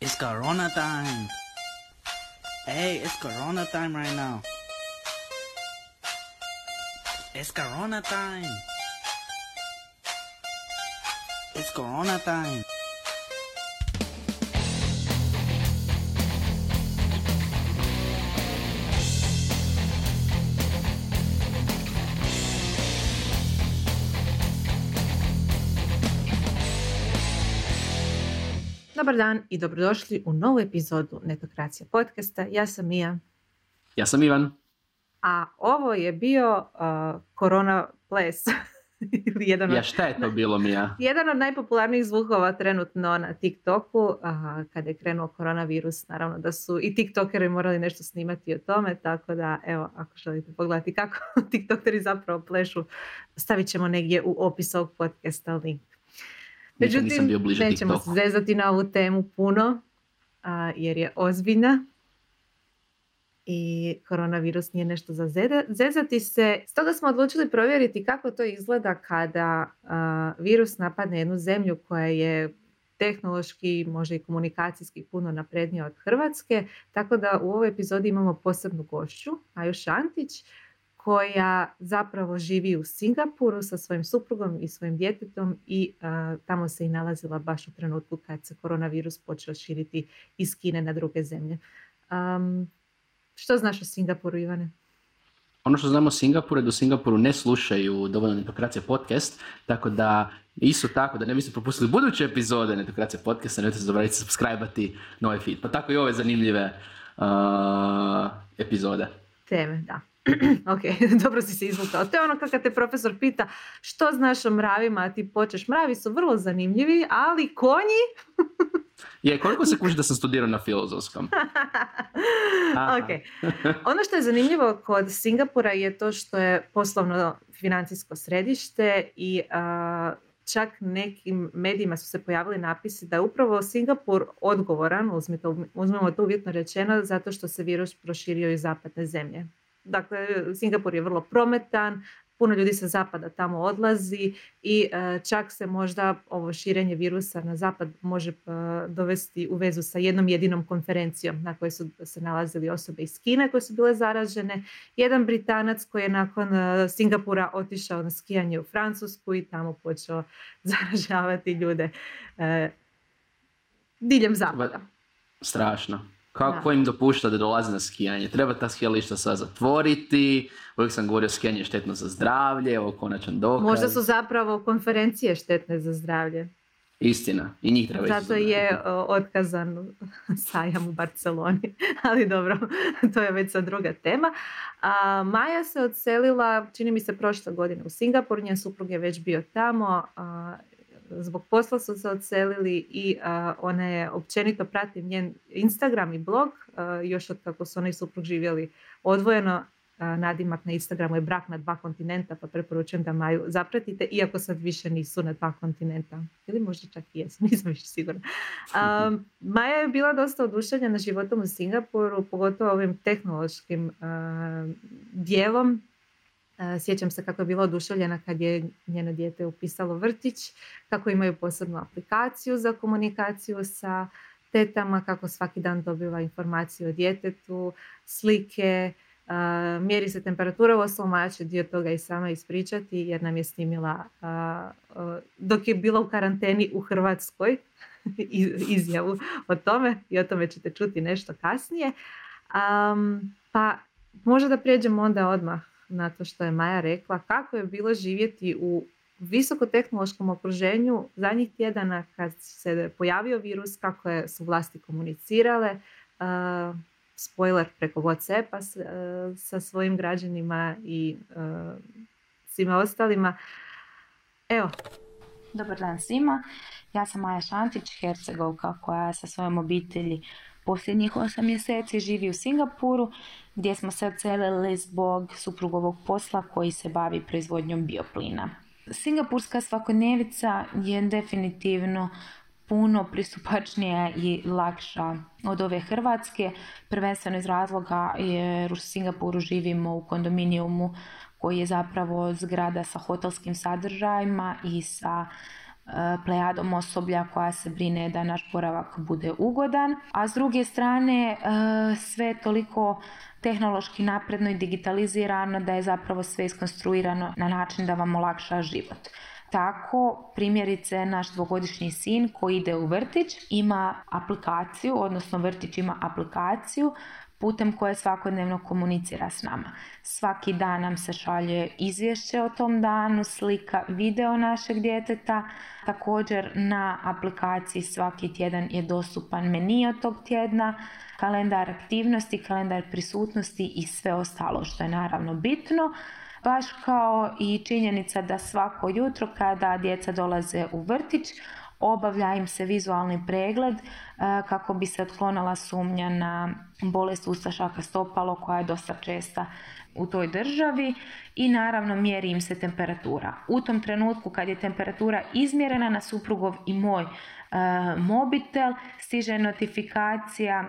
It's Corona time. Hey, it's Corona time right now. It's Corona time. It's Corona time. Dobar dan i dobrodošli u novu epizodu Netokracija podcasta. Ja sam Mija, Ja sam Ivan. a ovo je bio uh, korona ples. Jedan, od, Ja šta je to bilo Mija? jedan od najpopularnijih zvukova trenutno na TikToku a, kada je krenuo koronavirus. Naravno da su i TikTokeri morali nešto snimati o tome, tako da evo, ako želite pogledati kako TikTokeri zapravo plešu, stavit ćemo negdje u opis ovog podcasta link. Nikad nisam bio bliže nećemo TikToku. se zezati na ovu temu puno, a, jer je ozbiljna i koronavirus nije nešto za zeda- zezati se. Stoga smo odlučili provjeriti kako to izgleda kada a, virus napadne jednu zemlju koja je tehnološki, možda i komunikacijski puno naprednija od Hrvatske. Tako da u ovoj epizodi imamo posebnu gošću, Aju Šantić, koja zapravo živi u Singapuru sa svojim suprugom i svojim djetetom i a, tamo se i nalazila baš u trenutku kad se koronavirus počeo širiti iz Kine na druge zemlje. Am, što znaš o Singapuru, Ivane? Ono što znamo o Singapuru je da u Singapuru ne slušaju dovoljno Netokracija podcast, tako da isto tako da ne biste propustili buduće epizode Netokracija podcasta, nemojte zaboraviti subscribe-ati na feed. Pa tako i ove zanimljive uh, epizode. Teme, da. ok, dobro si se izvukao. To je ono kad te profesor pita što znaš o mravima, a ti počeš. Mravi su vrlo zanimljivi, ali konji... Je, koliko se kuži da sam studirao na filozofskom? Ok. Ono što je zanimljivo kod Singapura je to što je poslovno financijsko središte i čak nekim medijima su se pojavili napisi da je upravo Singapur odgovoran, uzmite, uzmemo to uvjetno rečeno, zato što se virus proširio iz zapadne zemlje. Dakle, Singapur je vrlo prometan, puno ljudi sa zapada tamo odlazi i e, čak se možda ovo širenje virusa na zapad može e, dovesti u vezu sa jednom jedinom konferencijom na kojoj su se nalazili osobe iz Kine koje su bile zaražene. Jedan Britanac koji je nakon e, Singapura otišao na skijanje u Francusku i tamo počeo zaražavati ljude diljem zapada. Strašno. Kako Da. im dopušta da dolaze na skijanje? Treba ta skijališta sad zatvoriti. Uvijek sam govorio skijanje je štetno za zdravlje, evo konačan dokaz. Možda su zapravo konferencije štetne za zdravlje. Istina. I njih treba Zato je o, otkazan sajam u Barceloni. Ali dobro, to je već sad druga tema. A, Maja se odselila, čini mi se, prošle godine u Singapur. Njen suprug je već bio tamo. a, zbog posla su se odselili i a, ona je, općenito pratim njen Instagram i blog, a, još od kako su ona i suprug živjeli odvojeno. A, nadimak na Instagramu je brak na dva kontinenta, pa preporučujem da Maju zapratite, iako sad više nisu na dva kontinenta. Ili možda čak i jesu, nisam više sigurna. Um, Maja je bila dosta oduševljena životom u Singapuru, pogotovo ovim tehnološkim uh, dijelom. Sjećam se kako je bila oduševljena kad je njeno dijete upisalo vrtić, kako imaju posebnu aplikaciju za komunikaciju sa tetama, kako svaki dan dobiva informaciju o djetetu, slike, mjeri se temperatura, u osnovu Maja će dio toga i sama ispričati jer nam je snimila dok je bila u karanteni u Hrvatskoj iz- izjavu o tome i o tome ćete čuti nešto kasnije. Pa možda da prijeđemo onda odmah na to što je Maja rekla, kako je bilo živjeti u visokotehnološkom okruženju zadnjih tjedana kad se pojavio virus, kako je, su vlasti komunicirale, uh, spoiler preko Whatsappa s- uh, sa svojim građanima i uh, svima ostalima. Evo, Dobar dan svima. Ja sam Maja Šantić, Hercegovka koja sa svojom obitelji posljednjih 8 mjeseci živi u Singapuru gdje smo se odselili zbog suprugovog posla koji se bavi proizvodnjom bioplina. Singapurska svakodnevica je definitivno puno pristupačnija i lakša od ove Hrvatske, prvenstveno iz razloga jer u Singapuru živimo u kondominijumu koji je zapravo zgrada sa hotelskim sadržajima i sa plejadom osoblja koja se brine da naš boravak bude ugodan, a s druge strane e, sve je toliko tehnološki napredno i digitalizirano da je zapravo sve iskonstruirano na način da vam olakša život. Tako, primjerice, naš dvogodišnji sin koji ide u vrtić ima aplikaciju, odnosno vrtić ima aplikaciju putem koje svakodnevno komunicira s nama. Svaki dan nam se šalje izvješće o tom danu, slika, video našeg djeteta. Također na aplikaciji svaki tjedan je dostupan meni od tog tjedna, kalendar aktivnosti, kalendar prisutnosti i sve ostalo što je naravno bitno. Baš kao i činjenica da svako jutro kada djeca dolaze u vrtić, obavlja im se vizualni pregled e, kako bi se otklonila sumnja na bolest ustašaka stopalo koja je dosta česta u toj državi i naravno mjeri im se temperatura. U tom trenutku kad je temperatura izmjerena na suprugov i moj e, mobitel stiže notifikacija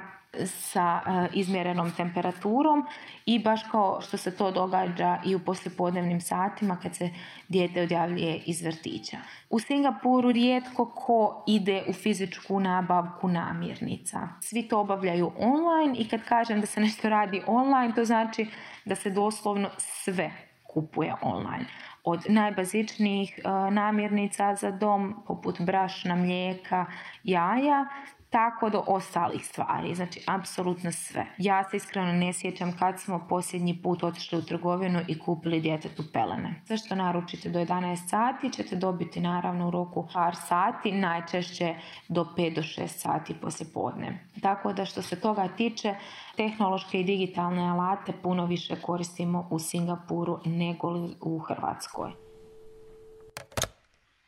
sa e, izmjerenom temperaturom i baš kao što se to događa i u poslijepodnevnim satima kad se dijete odjavljuje iz vrtića. U Singapuru rijetko ko ide u fizičku nabavku namirnica. Svi to obavljaju online i kad kažem da se nešto radi online, to znači da se doslovno sve kupuje online. Od najbazičnijih e, namirnica za dom, poput brašna, mlijeka, jaja, tako do ostalih stvari, znači apsolutno sve. Ja se iskreno ne sjećam kad smo posljednji put otišli u trgovinu i kupili djetetu pelene. Sve što naručite do 11 sati ćete dobiti naravno u roku par sati, najčešće do 5 do 6 sati poslije podne. Tako da što se toga tiče, tehnološke i digitalne alate puno više koristimo u Singapuru nego u Hrvatskoj.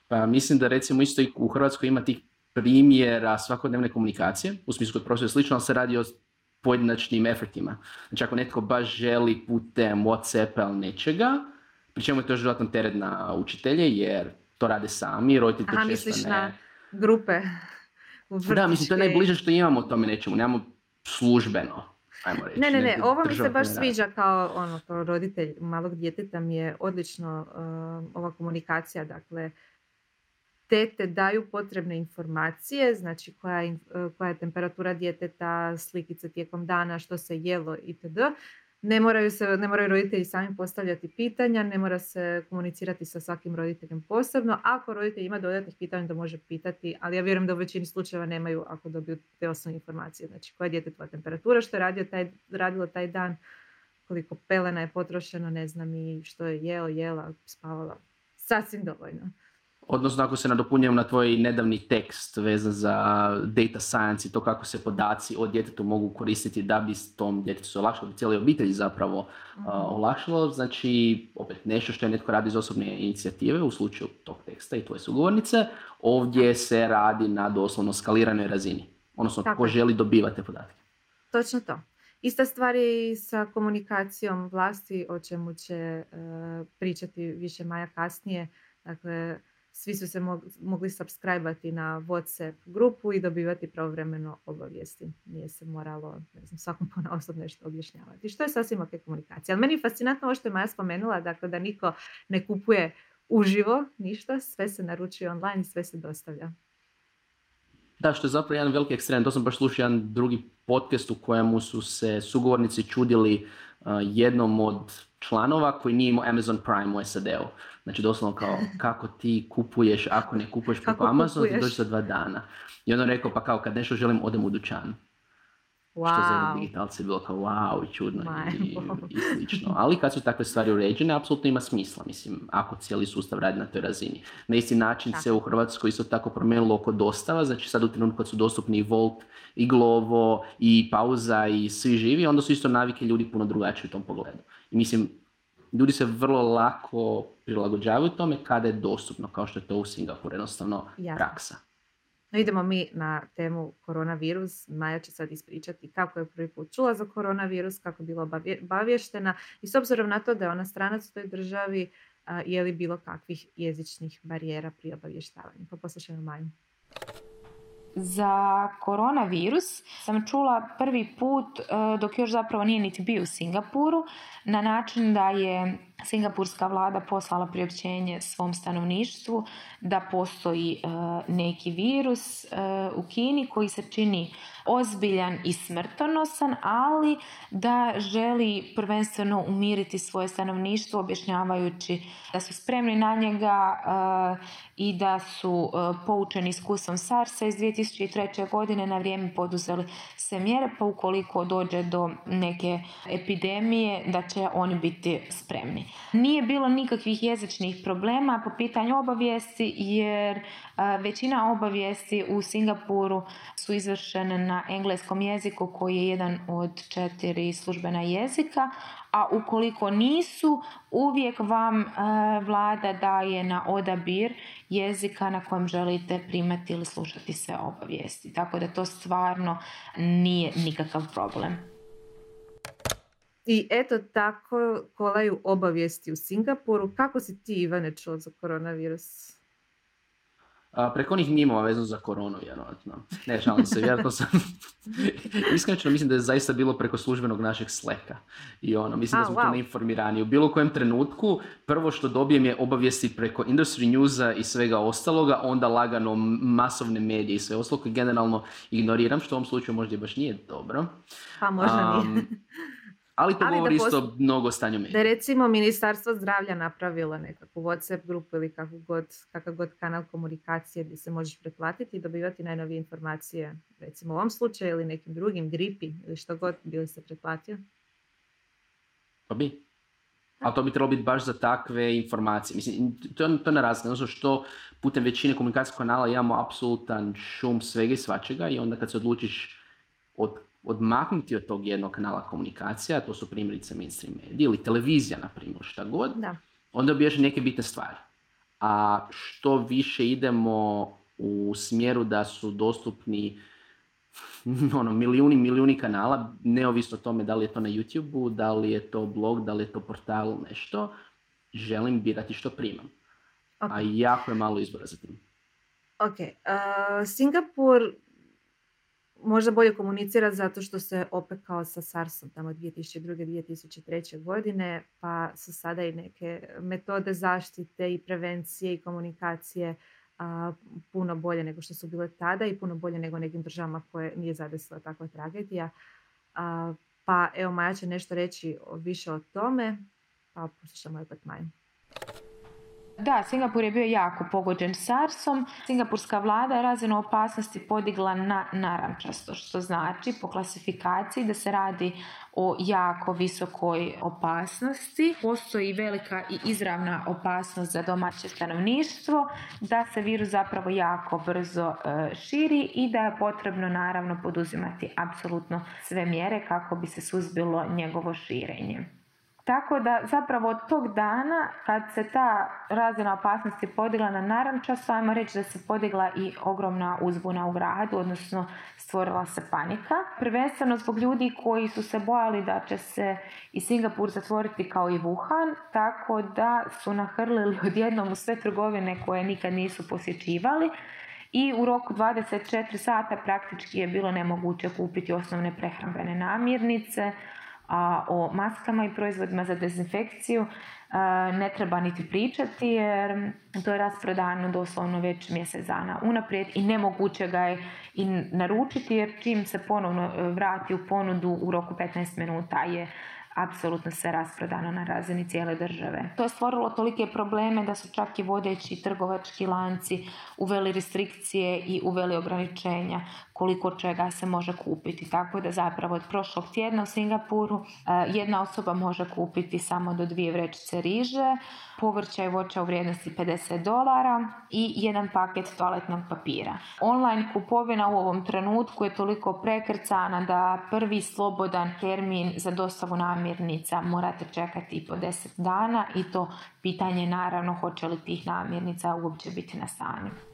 Pa mislim da recimo isto i u Hrvatskoj ima tih primjera svakodnevne komunikacije, u smislu kod profesora slično, ali se radi o pojedinačnim efektima. Znači ako netko baš želi putem Whatsappa ili nečega, pri čemu je to životno teret na učitelje, jer to rade sami, roditelji to Aha, često misliš ne... na grupe u Da, mislim, to je najbliže što imamo o tome nečemu, nemamo službeno, ajmo reći. Ne, ne, ne, ovo mi se baš rad. sviđa kao ono, kao roditelj malog djeteta mi je odlično uh, ova komunikacija, dakle, tete daju potrebne informacije, znači koja je, uh, koja je temperatura djeteta, slikice tijekom dana, što se jelo itd. Ne moraju, se, ne moraju roditelji sami postavljati pitanja, ne mora se komunicirati sa svakim roditeljem posebno. Ako roditelj ima dodatnih pitanja, da može pitati, ali ja vjerujem da u većini slučajeva nemaju ako dobiju te osnovne informacije. Znači, koja je djetetova temperatura, što je radio taj, radilo taj dan, koliko pelena je potrošeno, ne znam i što je jeo, jela, spavala. Sasvim dovoljno. Odnosno ako se nadopunjujem na tvoj nedavni tekst vezan za data science i to kako se podaci o djetetu mogu koristiti da bi s tom djetetu se olakšalo, cijeloj obitelji zapravo Mhm. olakšalo, znači opet nešto što je netko radi iz osobne inicijative u slučaju tog teksta i tvoje sugovornice, ovdje se radi na doslovno skaliranoj razini. Odnosno Tako ko želi dobiva te podatke. Točno to. Ista stvar je i sa komunikacijom vlasti, o čemu će e, pričati više Maja kasnije. Dakle, svi su se mog- mogli subscribe na WhatsApp grupu i dobivati pravovremeno obavijesti. Nije se moralo, ne znam, svakom ponaosob nešto objašnjavati. Što je sasvim ok komunikacija. Ali meni je fascinantno ovo što je Maja spomenula, dakle da niko ne kupuje uživo ništa, sve se naručuje online i sve se dostavlja. Da, što je zapravo jedan veliki ekstrem. To sam baš slušao jedan drugi podcast u kojemu su se sugovornici čudili jednom od članova koji nije imao Amazon Prime u SAD-u. Znači doslovno kao kako ti kupuješ ako ne kupuješ preko Kako Amazona ti dođe za dva dana. I onda rekao pa kao kad nešto želim odem u dućan. Što za Wow. je bilo kao wow i čudno i, i slično. Ali kad su takve stvari uređene, apsolutno ima smisla, mislim, ako cijeli sustav radi na toj razini. Na isti način se u Hrvatskoj isto tako promijenilo oko dostava, znači sad u trenutku kad su dostupni i Volt, i Glovo, i Pauza, i svi živi, onda su isto navike ljudi puno drugačije u tom pogledu. I mislim, ljudi se vrlo lako prilagođavaju tome kada je dostupno, kao što je to u Singapuru, jednostavno Jasno. praksa. No idemo mi na temu koronavirus. Maja će sad ispričati kako je prvi put čula za koronavirus, kako je bila obavje- obavještena i s obzirom na to da je ona stranac u toj državi, je li bilo kakvih jezičnih barijera pri obavještavanju. Pa poslušajmo Maju. Za koronavirus sam čula prvi put e, dok još zapravo nije niti bio u Singapuru na način da je Singapurska vlada poslala priopćenje svom stanovništvu da postoji e, neki virus e, u Kini koji se čini ozbiljan i smrtonosan, ali da želi prvenstveno umiriti svoje stanovništvo objašnjavajući da su spremni na njega e, i da su poučeni iskustvom SARS-a iz 2003. godine na vrijeme poduzeli sve mjere, pa ukoliko dođe do neke epidemije da će oni biti spremni. Nije bilo nikakvih jezičnih problema po pitanju obavijesti jer većina obavijesti u Singapuru su izvršene na engleskom jeziku koji je jedan od četiri službena jezika, a ukoliko nisu, uvijek vam vlada daje na odabir jezika na kojem želite primati ili slušati sve obavijesti. Tako da to stvarno nije nikakav problem. I eto tako kolaju obavijesti u Singapuru. Kako si ti, Ivane, čuo za koronavirus? A, preko onih mimova vezano za koronu, vjerojatno. Ne, šalim se, vjerojatno sam... Iskreno mislim da je zaista bilo preko službenog našeg sleka. I ono, mislim da smo wow. informirani. U bilo kojem trenutku, prvo što dobijem je obavijesti preko industry newsa i svega ostaloga, onda lagano masovne medije i sve ostalo koje generalno ignoriram, što u ovom slučaju možda baš nije dobro. Pa možda nije. Ali to govori isto mnogo stanju medija. Da je recimo Ministarstvo zdravlja napravilo nekakvu WhatsApp grupu ili kakav god, kakav god kanal komunikacije gdje se možeš pretplatiti i dobivati najnovije informacije. Recimo u ovom slučaju ili nekim drugim, gripi ili što god bili se pretplatio. Pa bi. Ali to bi trebalo biti baš za takve informacije. Mislim, to, to ne razlika. Ono što putem većine komunikacijskog kanala imamo apsolutan šum svega i svačega i onda kad se odlučiš od odmaknuti od tog jednog kanala komunikacija, to su primjerice mainstream mediji ili televizija, na primjer, šta god, da. onda obježe neke bitne stvari. A što više idemo u smjeru da su dostupni ono, milijuni, milijuni kanala, neovisno o tome da li je to na YouTube-u, da li je to blog, da li je to portal, nešto, želim birati što primam. A jako je malo izbora za tim. Ok, uh, Singapur možda bolje komunicira zato što se opekao sa SARS-om tamo 2002. 2003. godine, pa su sada i neke metode zaštite i prevencije i komunikacije a, puno bolje nego što su bile tada i puno bolje nego nekim državama koje nije zadesila takva tragedija. A, pa evo Maja će nešto reći više o tome, pa poslušamo opet Maju. Da, Singapur je bio jako pogođen SARS-om. Singapurska vlada je razinu opasnosti podigla na narančasto, što znači po klasifikaciji da se radi o jako visokoj opasnosti. Postoji velika i izravna opasnost za domaće stanovništvo, da se virus zapravo jako brzo e, širi i da je potrebno naravno poduzimati apsolutno sve mjere kako bi se suzbilo njegovo širenje. Tako da zapravo od tog dana kad se ta razina opasnosti podigla na narančasto, ajmo reći da se podigla i ogromna uzbuna u gradu, odnosno stvorila se panika. Prvenstveno zbog ljudi koji su se bojali da će se i Singapur zatvoriti kao i Wuhan, tako da su nahrlili odjednom u sve trgovine koje nikad nisu posjećivali i u roku 24 sata praktički je bilo nemoguće kupiti osnovne prehrambene namirnice, a o maskama i proizvodima za dezinfekciju ne treba niti pričati jer to je rasprodano doslovno već mjesec dana unaprijed i nemoguće ga je i naručiti jer čim se ponovno e, vrati u ponudu u roku 15 minuta je apsolutno sve rasprodano na razini cijele države. To je stvorilo tolike probleme da su čak i vodeći trgovački lanci uveli restrikcije i uveli ograničenja koliko čega se može kupiti. Tako da zapravo od prošlog tjedna u Singapuru eh, jedna osoba može kupiti samo do dvije vrećice riže, povrća i voća u vrijednosti 50 dolara i jedan paket toaletnog papira. Online kupovina u ovom trenutku je toliko prekrcana da prvi slobodan termin za dostavu namirnica morate čekati i po 10 dana i to pitanje naravno hoće li tih namirnica uopće biti na stanju.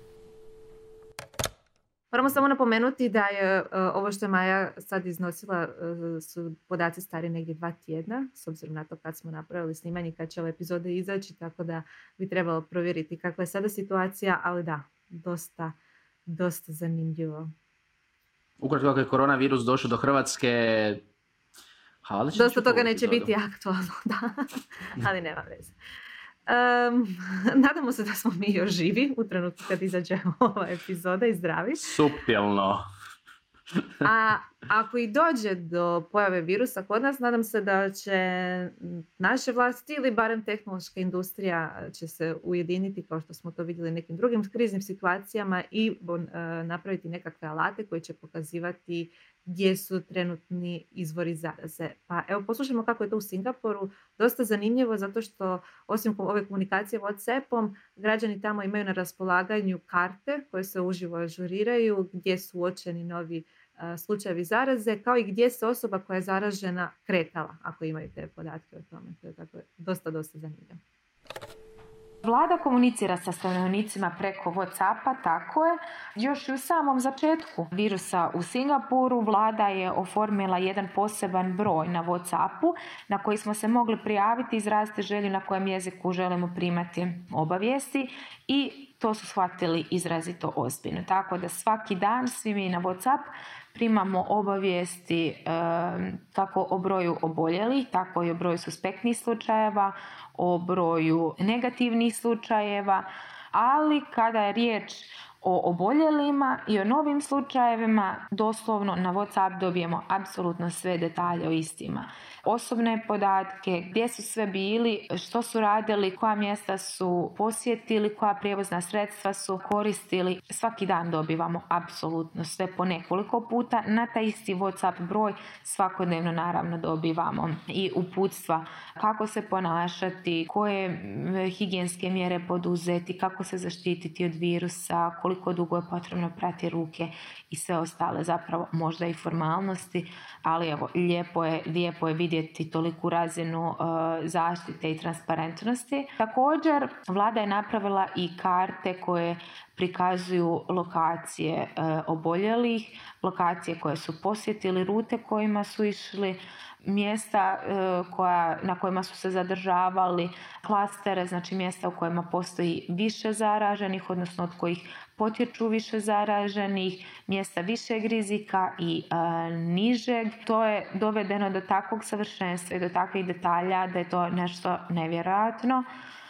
Moramo samo napomenuti da je e, ovo što je Maja sad iznosila e, su podaci stari negdje dva tjedna, s obzirom na to kad smo napravili snimanje, kad će ove epizode izaći, tako da bi trebalo provjeriti kakva je sada situacija, ali da, dosta, dosta zanimljivo. Ukratko kako je koronavirus došao do Hrvatske, Ha, će Dosta toga neće biti aktualno, da. Ali nema veze. Em, nadamo se da smo mi još živi u trenutku kad izađe ova epizoda i zdravi. Supilno. A ako i dođe do pojave virusa kod nas, nadam se da će naše vlasti ili barem tehnološka industrija će se ujediniti kao što smo to vidjeli nekim drugim kriznim situacijama i e, napraviti nekakve alate koji će pokazivati gdje su trenutni izvori zaraze. Pa evo poslušajmo kako je to u Singapuru. Dosta zanimljivo zato što osim ove komunikacije Whatsappom, građani tamo imaju na raspolaganju karte koje se uživo ažuriraju gdje su uočeni novi slučajevi zaraze, kao i gdje se osoba koja je zaražena kretala, ako imaju te podatke o tome. To je tako dosta, dosta zanimljivo. Vlada komunicira sa stanovnicima preko Whatsappa, tako je. Još i u samom začetku virusa u Singapuru vlada je oformila jedan poseban broj na Whatsappu na koji smo se mogli prijaviti, izraziti želju na kojem jeziku želimo primati obavijesti i to su shvatili izrazito ozbiljno. Tako da svaki dan svi mi na Whatsapp primamo obavijesti kako o broju oboljelih, tako i o broju suspektnih slučajeva, o broju negativnih slučajeva, ali kada je riječ o oboljelima i o novim slučajevima, doslovno na WhatsApp dobijemo apsolutno sve detalje o istima. Osobne podatke, gdje su sve bili, što su radili, koja mjesta su posjetili, koja prijevozna sredstva su koristili. Svaki dan dobivamo apsolutno sve po nekoliko puta. Na taj isti WhatsApp broj svakodnevno naravno dobivamo i uputstva kako se ponašati, koje m, higijenske mjere poduzeti, kako se zaštititi od virusa, koliko dugo je potrebno prati ruke i sve ostale zapravo možda i formalnosti, ali evo lijepo je, lijepo je vidjeti toliku razinu e, zaštite i transparentnosti. Također vlada je napravila i karte koje prikazuju lokacije e, oboljelih, lokacije koje su posjetili, rute kojima su išli, mjesta e, koja, na kojima su se zadržavali, klastere, znači mjesta u kojima postoji više zaraženih, odnosno od kojih potječu više zaraženih, mjesta višeg rizika i e, nižeg. To je dovedeno do takvog savršenstva i do takvih detalja da je to nešto nevjerojatno.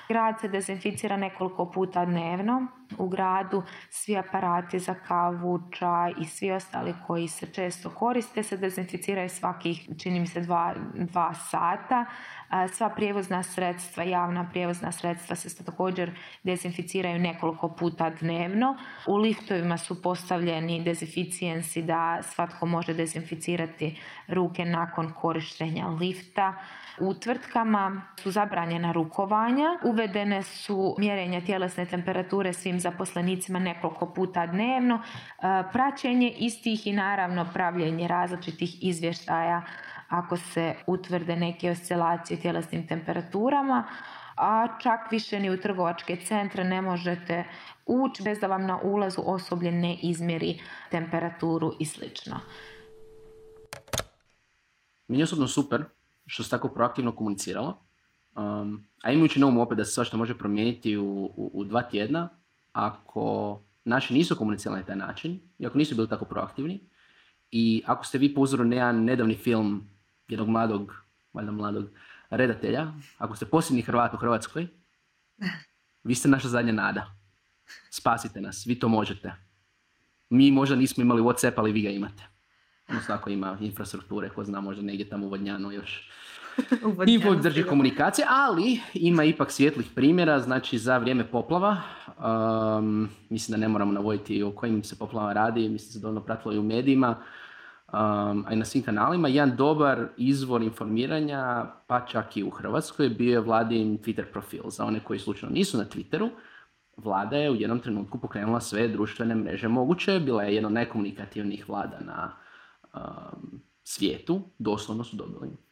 Grad se dezinficira nekoliko puta dnevno. U gradu svi aparati za kavu, čaj i svi ostali koji se često koriste se dezinficiraju svakih, čini mi se, dva, dva sata. Sva prijevozna sredstva, javna prijevozna sredstva se također dezinficiraju nekoliko puta dnevno. U liftovima su postavljeni dezinficijensi da svatko može dezinficirati ruke nakon korištenja lifta. U tvrtkama su zabranjena rukovanja, uvedene su mjerenja tjelesne temperature svim zaposlenicima nekoliko puta dnevno, e, praćenje istih i naravno pravljenje različitih izvještaja ako se utvrde neke oscilacije u tjelesnim temperaturama, a čak više ni u trgovačke centre ne možete ući bez da vam na ulazu osoblje ne izmjeri temperaturu i slično. Meni je osobno super što se tako proaktivno komuniciralo. Um, a imajući na umu opet da se svašta može promijeniti u, u, u dva tjedna, ako naši nisu komunicirali na taj način i ako nisu bili tako proaktivni i ako ste vi po na jedan nedavni film jednog mladog, valjda mladog redatelja, ako ste posljednji Hrvat u Hrvatskoj, vi ste naša zadnja nada. Spasite nas, vi to možete. Mi možda nismo imali Whatsapp, ali vi ga imate. Odnosno ako ima infrastrukture, ko zna, možda negdje tamo u Vodnjanu još info drži komunikacije, ali ima ipak svjetlih primjera, znači za vrijeme poplava, um, mislim da ne moramo navoditi o kojim se poplavama radi, mislim da se dovoljno pratilo i u medijima, um, a i na svim kanalima. Jedan dobar izvor informiranja, pa čak i u Hrvatskoj, bio je vladin Twitter profil. Za one koji slučajno nisu na Twitteru, vlada je u jednom trenutku pokrenula sve društvene mreže moguće, bila je jedna od najkomunikativnijih vlada na um, svijetu, doslovno su dobili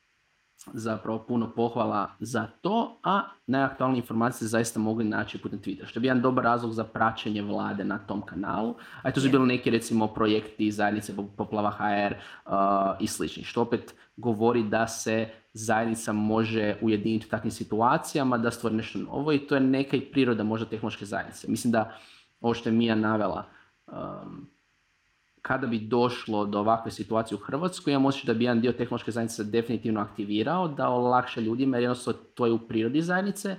zapravo puno pohvala za to, a najaktualnije informacije zaista mogli naći putem Twittera, što je bio jedan dobar razlog za praćenje vlade na tom kanalu, a to su bili neki recimo projekti zajednice Poplava HR uh, i slični, što opet govori da se zajednica može ujediniti u takvim situacijama, da stvori nešto novo i to je neka i priroda možda tehnološke zajednice. Mislim da ovo što je Mija navela, um, kada bi došlo do ovakve situacije u Hrvatskoj, imam osjećaj da bi jedan dio tehnološke zajednice definitivno aktivirao, da olakša ljudima, jer jednostavno to je u prirodi zajednice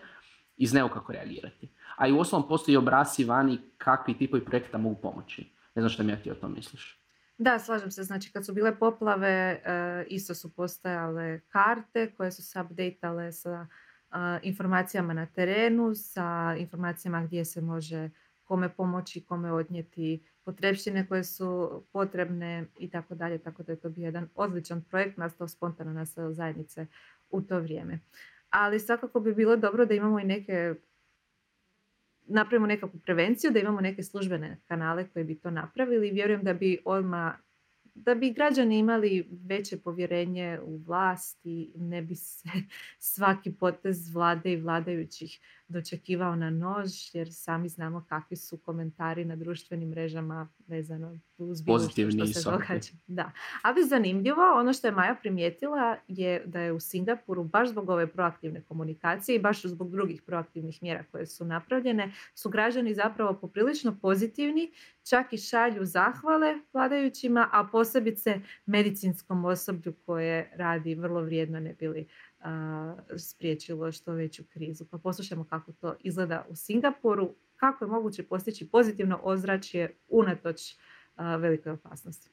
i znaju kako reagirati. A i u osnovom postoji obrasi vani kakvi tipovi projekta mogu pomoći. Ne znam što mi ja ti o tom misliš. Da, slažem se. Znači, kad su bile poplave, e, isto su postojale karte koje su se updateale sa e, informacijama na terenu, sa informacijama gdje se može kome pomoći, kome odnijeti potrebštine koje su potrebne i tako dalje. Tako da je to bio jedan odličan projekt, nastao spontano na zajednice u to vrijeme. Ali svakako bi bilo dobro da imamo i neke napravimo nekakvu prevenciju, da imamo neke službene kanale koji bi to napravili. Vjerujem da bi odmah da bi građani imali veće povjerenje u vlast i ne bi se svaki potez vlade i vladajućih dočekivao na nož, jer sami znamo kakvi su komentari na društvenim mrežama vezano uz bilo što, što se događa. Da. Ali zanimljivo, ono što je Maja primijetila je da je u Singapuru baš zbog ove proaktivne komunikacije i baš zbog drugih proaktivnih mjera koje su napravljene, su građani zapravo poprilično pozitivni, čak i šalju zahvale vladajućima, a posebice medicinskom osoblju koje radi vrlo vrijedno ne bili spriječilo što veću krizu. Pa poslušajmo kako to izgleda u Singapuru, kako je moguće postići pozitivno ozračje unatoč velikoj opasnosti.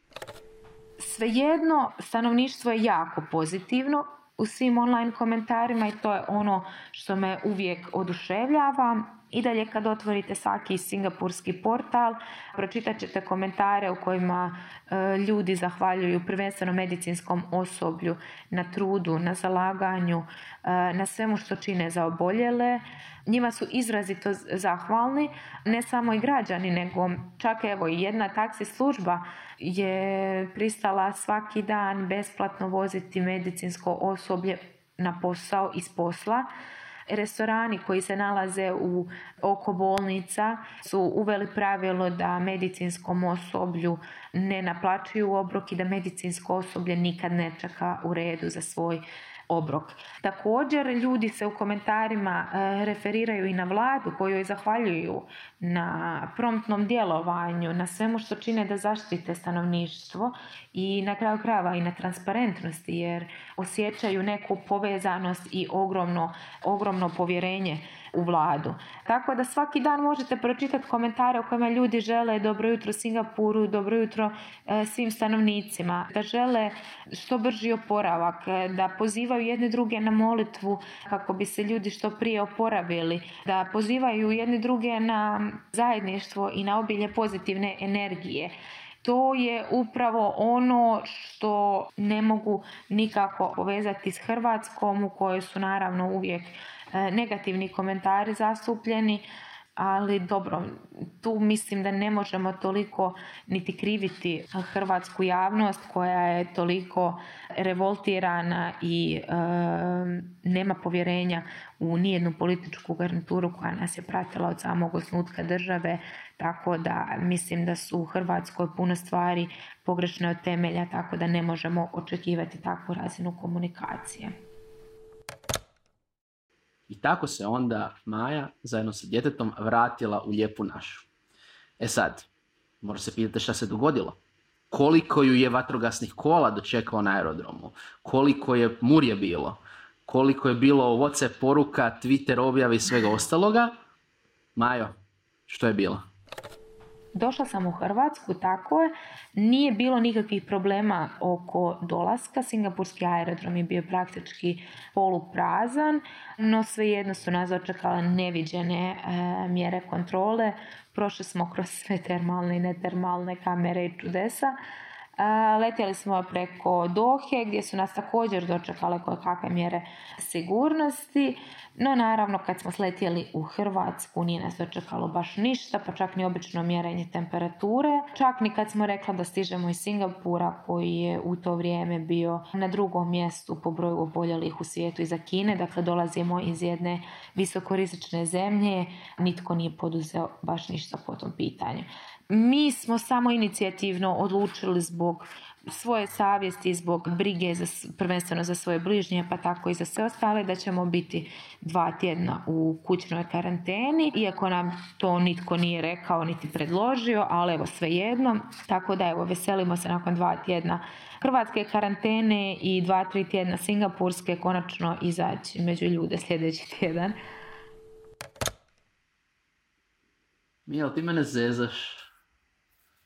Svejedno, stanovništvo je jako pozitivno u svim online komentarima i to je ono što me uvijek oduševljava. I dalje kad otvorite svaki singapurski portal, pročitat ćete komentare u kojima e, ljudi zahvaljuju prvenstveno medicinskom osoblju na trudu, na zalaganju, e, na svemu što čine za oboljele. Njima su izrazito zahvalni, ne samo i građani, nego čak evo i jedna taksi služba je pristala svaki dan besplatno voziti medicinsko osoblje na posao iz posla Restorani koji se nalaze u oko bolnica su uveli pravilo da medicinskom osoblju ne naplaćuju obrok i da medicinsko osoblje nikad ne čeka u redu za svoj obrok. Također ljudi se u komentarima e, referiraju i na vladu kojoj zahvaljuju na promptnom djelovanju, na svemu što čine da zaštite stanovništvo i na kraju krajeva i na transparentnosti jer osjećaju neku povezanost i ogromno, ogromno povjerenje u vladu. Tako da svaki dan možete pročitati komentare u kojima ljudi žele dobro jutro Singapuru, dobro jutro e, svim stanovnicima, da žele što brži oporavak, e, da pozivaju jedne druge na molitvu kako bi se ljudi što prije oporavili, da pozivaju jedne druge na zajedništvo i na obilje pozitivne energije to je upravo ono što ne mogu nikako povezati s Hrvatskom u kojoj su naravno uvijek negativni komentari zastupljeni, ali dobro, tu mislim da ne možemo toliko niti kriviti hrvatsku javnost koja je toliko revoltirana i e, nema povjerenja u nijednu političku garnituru koja nas je pratila od samog osnutka države, tako da mislim da su u Hrvatskoj puno stvari pogrešne od temelja, tako da ne možemo očekivati takvu razinu komunikacije. I tako se onda Maja zajedno sa djetetom vratila u lijepu našu. E sad, mora se pitati šta se dogodilo. Koliko ju je vatrogasnih kola dočekao na aerodromu? Koliko je murje bilo? Koliko je bilo Whatsapp poruka, Twitter objave i svega ostaloga? Majo, što je bilo? Došla sam u Hrvatsku, tako je. Nije bilo nikakvih problema oko dolaska. Singapurski aerodrom je bio praktički poluprazan, no svejedno su nas očekale neviđene e, mjere kontrole. Prošli smo kroz sve termalne i netermalne kamere i čudesa. Letjeli smo preko Dohe gdje su nas također dočekale koje kakve mjere sigurnosti. No naravno kad smo sletjeli u Hrvatsku nije nas dočekalo baš ništa, pa čak ni obično mjerenje temperature. Čak ni kad smo rekla da stižemo iz Singapura koji je u to vrijeme bio na drugom mjestu po broju oboljelih u svijetu iza Kine. Dakle dolazimo iz jedne visokorizične zemlje. Nitko nije poduzeo baš ništa po tom pitanju. Mi smo samo inicijativno odlučili zbog svoje savjesti, zbog brige za, prvenstveno za svoje bližnje, pa tako i za sve ostale, da ćemo biti dva tjedna u kućnoj karanteni, iako nam to nitko nije rekao niti predložio, ali evo svejedno. Tako da evo, veselimo se nakon dva tjedna hrvatske karantene i dva, tri tjedna singapurske konačno izaći među ljude sljedeći tjedan. Mijel, ti mene zezaš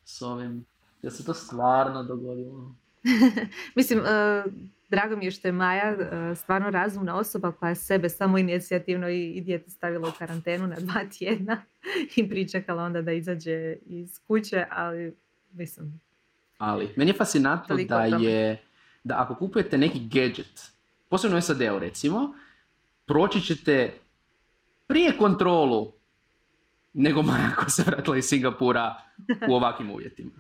s ovim. Jel se to stvarno dogodilo? Mislim, e, drago mi je što je Maja e, stvarno razumna osoba koja je sebe samo inicijativno i, i dijete stavila u karantenu na dva tjedna i pričekala onda da izađe iz kuće, ali mislim, Ali, meni je fascinantno da je, da ako kupujete neki gadget, posebno SAD-u recimo, proći ćete prije kontrolu nego Maja koja se vratila iz Singapura u ovakvim uvjetima.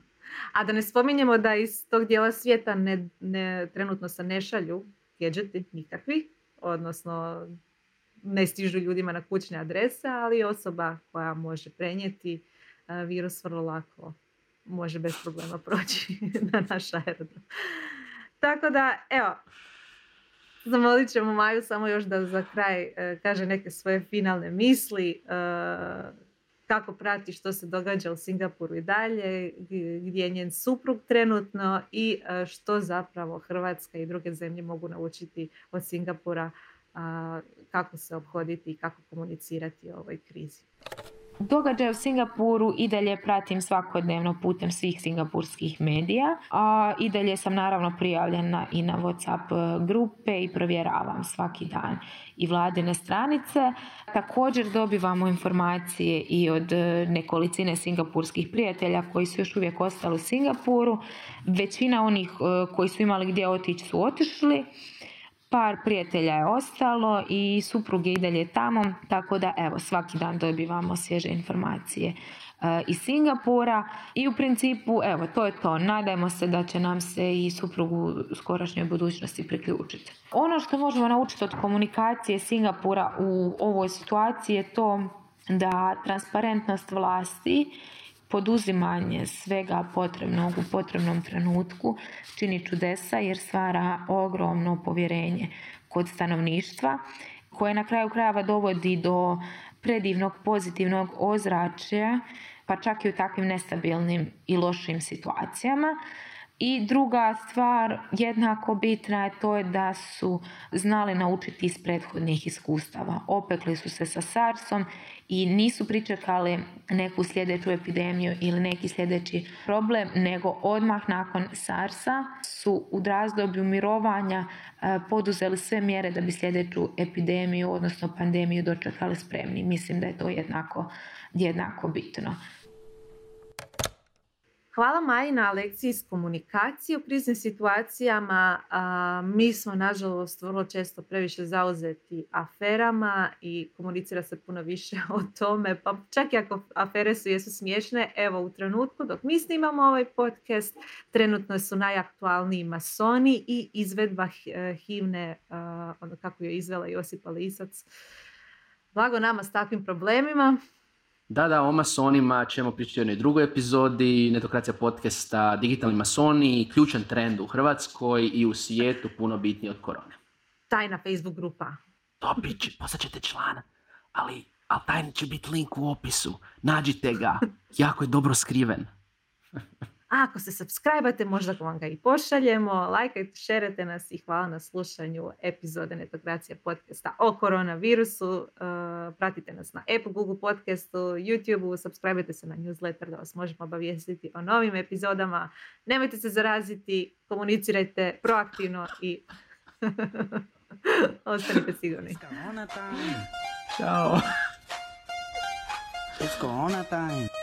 A da ne spominjemo da iz tog dijela svijeta ne, ne, trenutno se ne šalju gadgeti nikakvi, odnosno ne stižu ljudima na kućne adrese, ali osoba koja može prenijeti a, virus vrlo lako može bez problema proći na naš aerodrom. Tako da, evo, zamolit ćemo Maju samo još da za kraj e, kaže neke svoje finalne misli, e, kako prati što se događa u Singapuru i dalje, gdje je njen suprug trenutno i e, što zapravo Hrvatska i druge zemlje mogu naučiti od Singapura kako se obhoditi i kako komunicirati o ovoj krizi. Događaje u Singapuru i dalje pratim svakodnevno putem svih singapurskih medija, a i dalje sam naravno prijavljena i na Whatsapp e, grupe i provjeravam svaki dan i vladine stranice. Također dobivamo informacije i od e, nekolicine singapurskih prijatelja koji su još uvijek ostali u Singapuru. Većina onih e, koji su imali gdje otići su otišli. Par prijatelja je ostalo i suprug je i dalje tamo, tako da evo svaki dan dobivamo svježe informacije e, iz Singapura i u principu evo to je to. Nadajmo se da će nam se i suprugu u skorašnjoj budućnosti priključiti. Ono što možemo naučiti od komunikacije Singapura u ovoj situaciji je to da transparentnost vlasti poduzimanje svega potrebnog u potrebnom trenutku čini čudesa jer stvara ogromno povjerenje kod stanovništva koje na kraju krajeva dovodi do predivnog pozitivnog ozračja pa čak i u takvim nestabilnim i lošim situacijama. I druga stvar jednako bitna je to je da su znali naučiti iz prethodnih iskustava. Opekli su se sa SARS-om i nisu pričekali neku sljedeću epidemiju ili neki sljedeći problem, nego odmah nakon SARS-a su u razdoblju mirovanja e, poduzeli sve mjere da bi sljedeću epidemiju, odnosno pandemiju dočekali spremni. Mislim da je to jednako, jednako bitno. Hvala Maji na lekciji iz komunikacije u kriznim situacijama. Mi smo, nažalost, vrlo često previše zauzeti aferama i komunicira se puno više o tome. Pa čak i ako afere su jesu smiješne, evo u trenutku dok mi snimamo ovaj podcast, trenutno su najaktualniji masoni i izvedba eh, himne, ono kako je izvela Josipa Lisac. Blago nama s takvim problemima. Da, da, o masonima ćemo pričati u jednoj drugoj epizodi, Netokracija podcasta, digitalni masoni, ključan trend u Hrvatskoj i u svijetu puno bitniji od korone. Tajna Facebook grupa. Dobit će, postat ćete član, ali, ali taj će biti link u opisu. Nađite ga, jako je dobro skriven. A ako se subscribe možda vam ga i pošaljemo, lajkajte, šerete nas i hvala na slušanju epizode Netokracija podcasta o koronavirusu. Uh, pratite nas na Apple, Google podcastu, YouTubeu, subscribe se na newsletter da vas možemo obavijestiti o novim epizodama. Nemojte se zaraziti, komunicirajte proaktivno i ostanite sigurni. It's corona time. Ćao. It's corona time.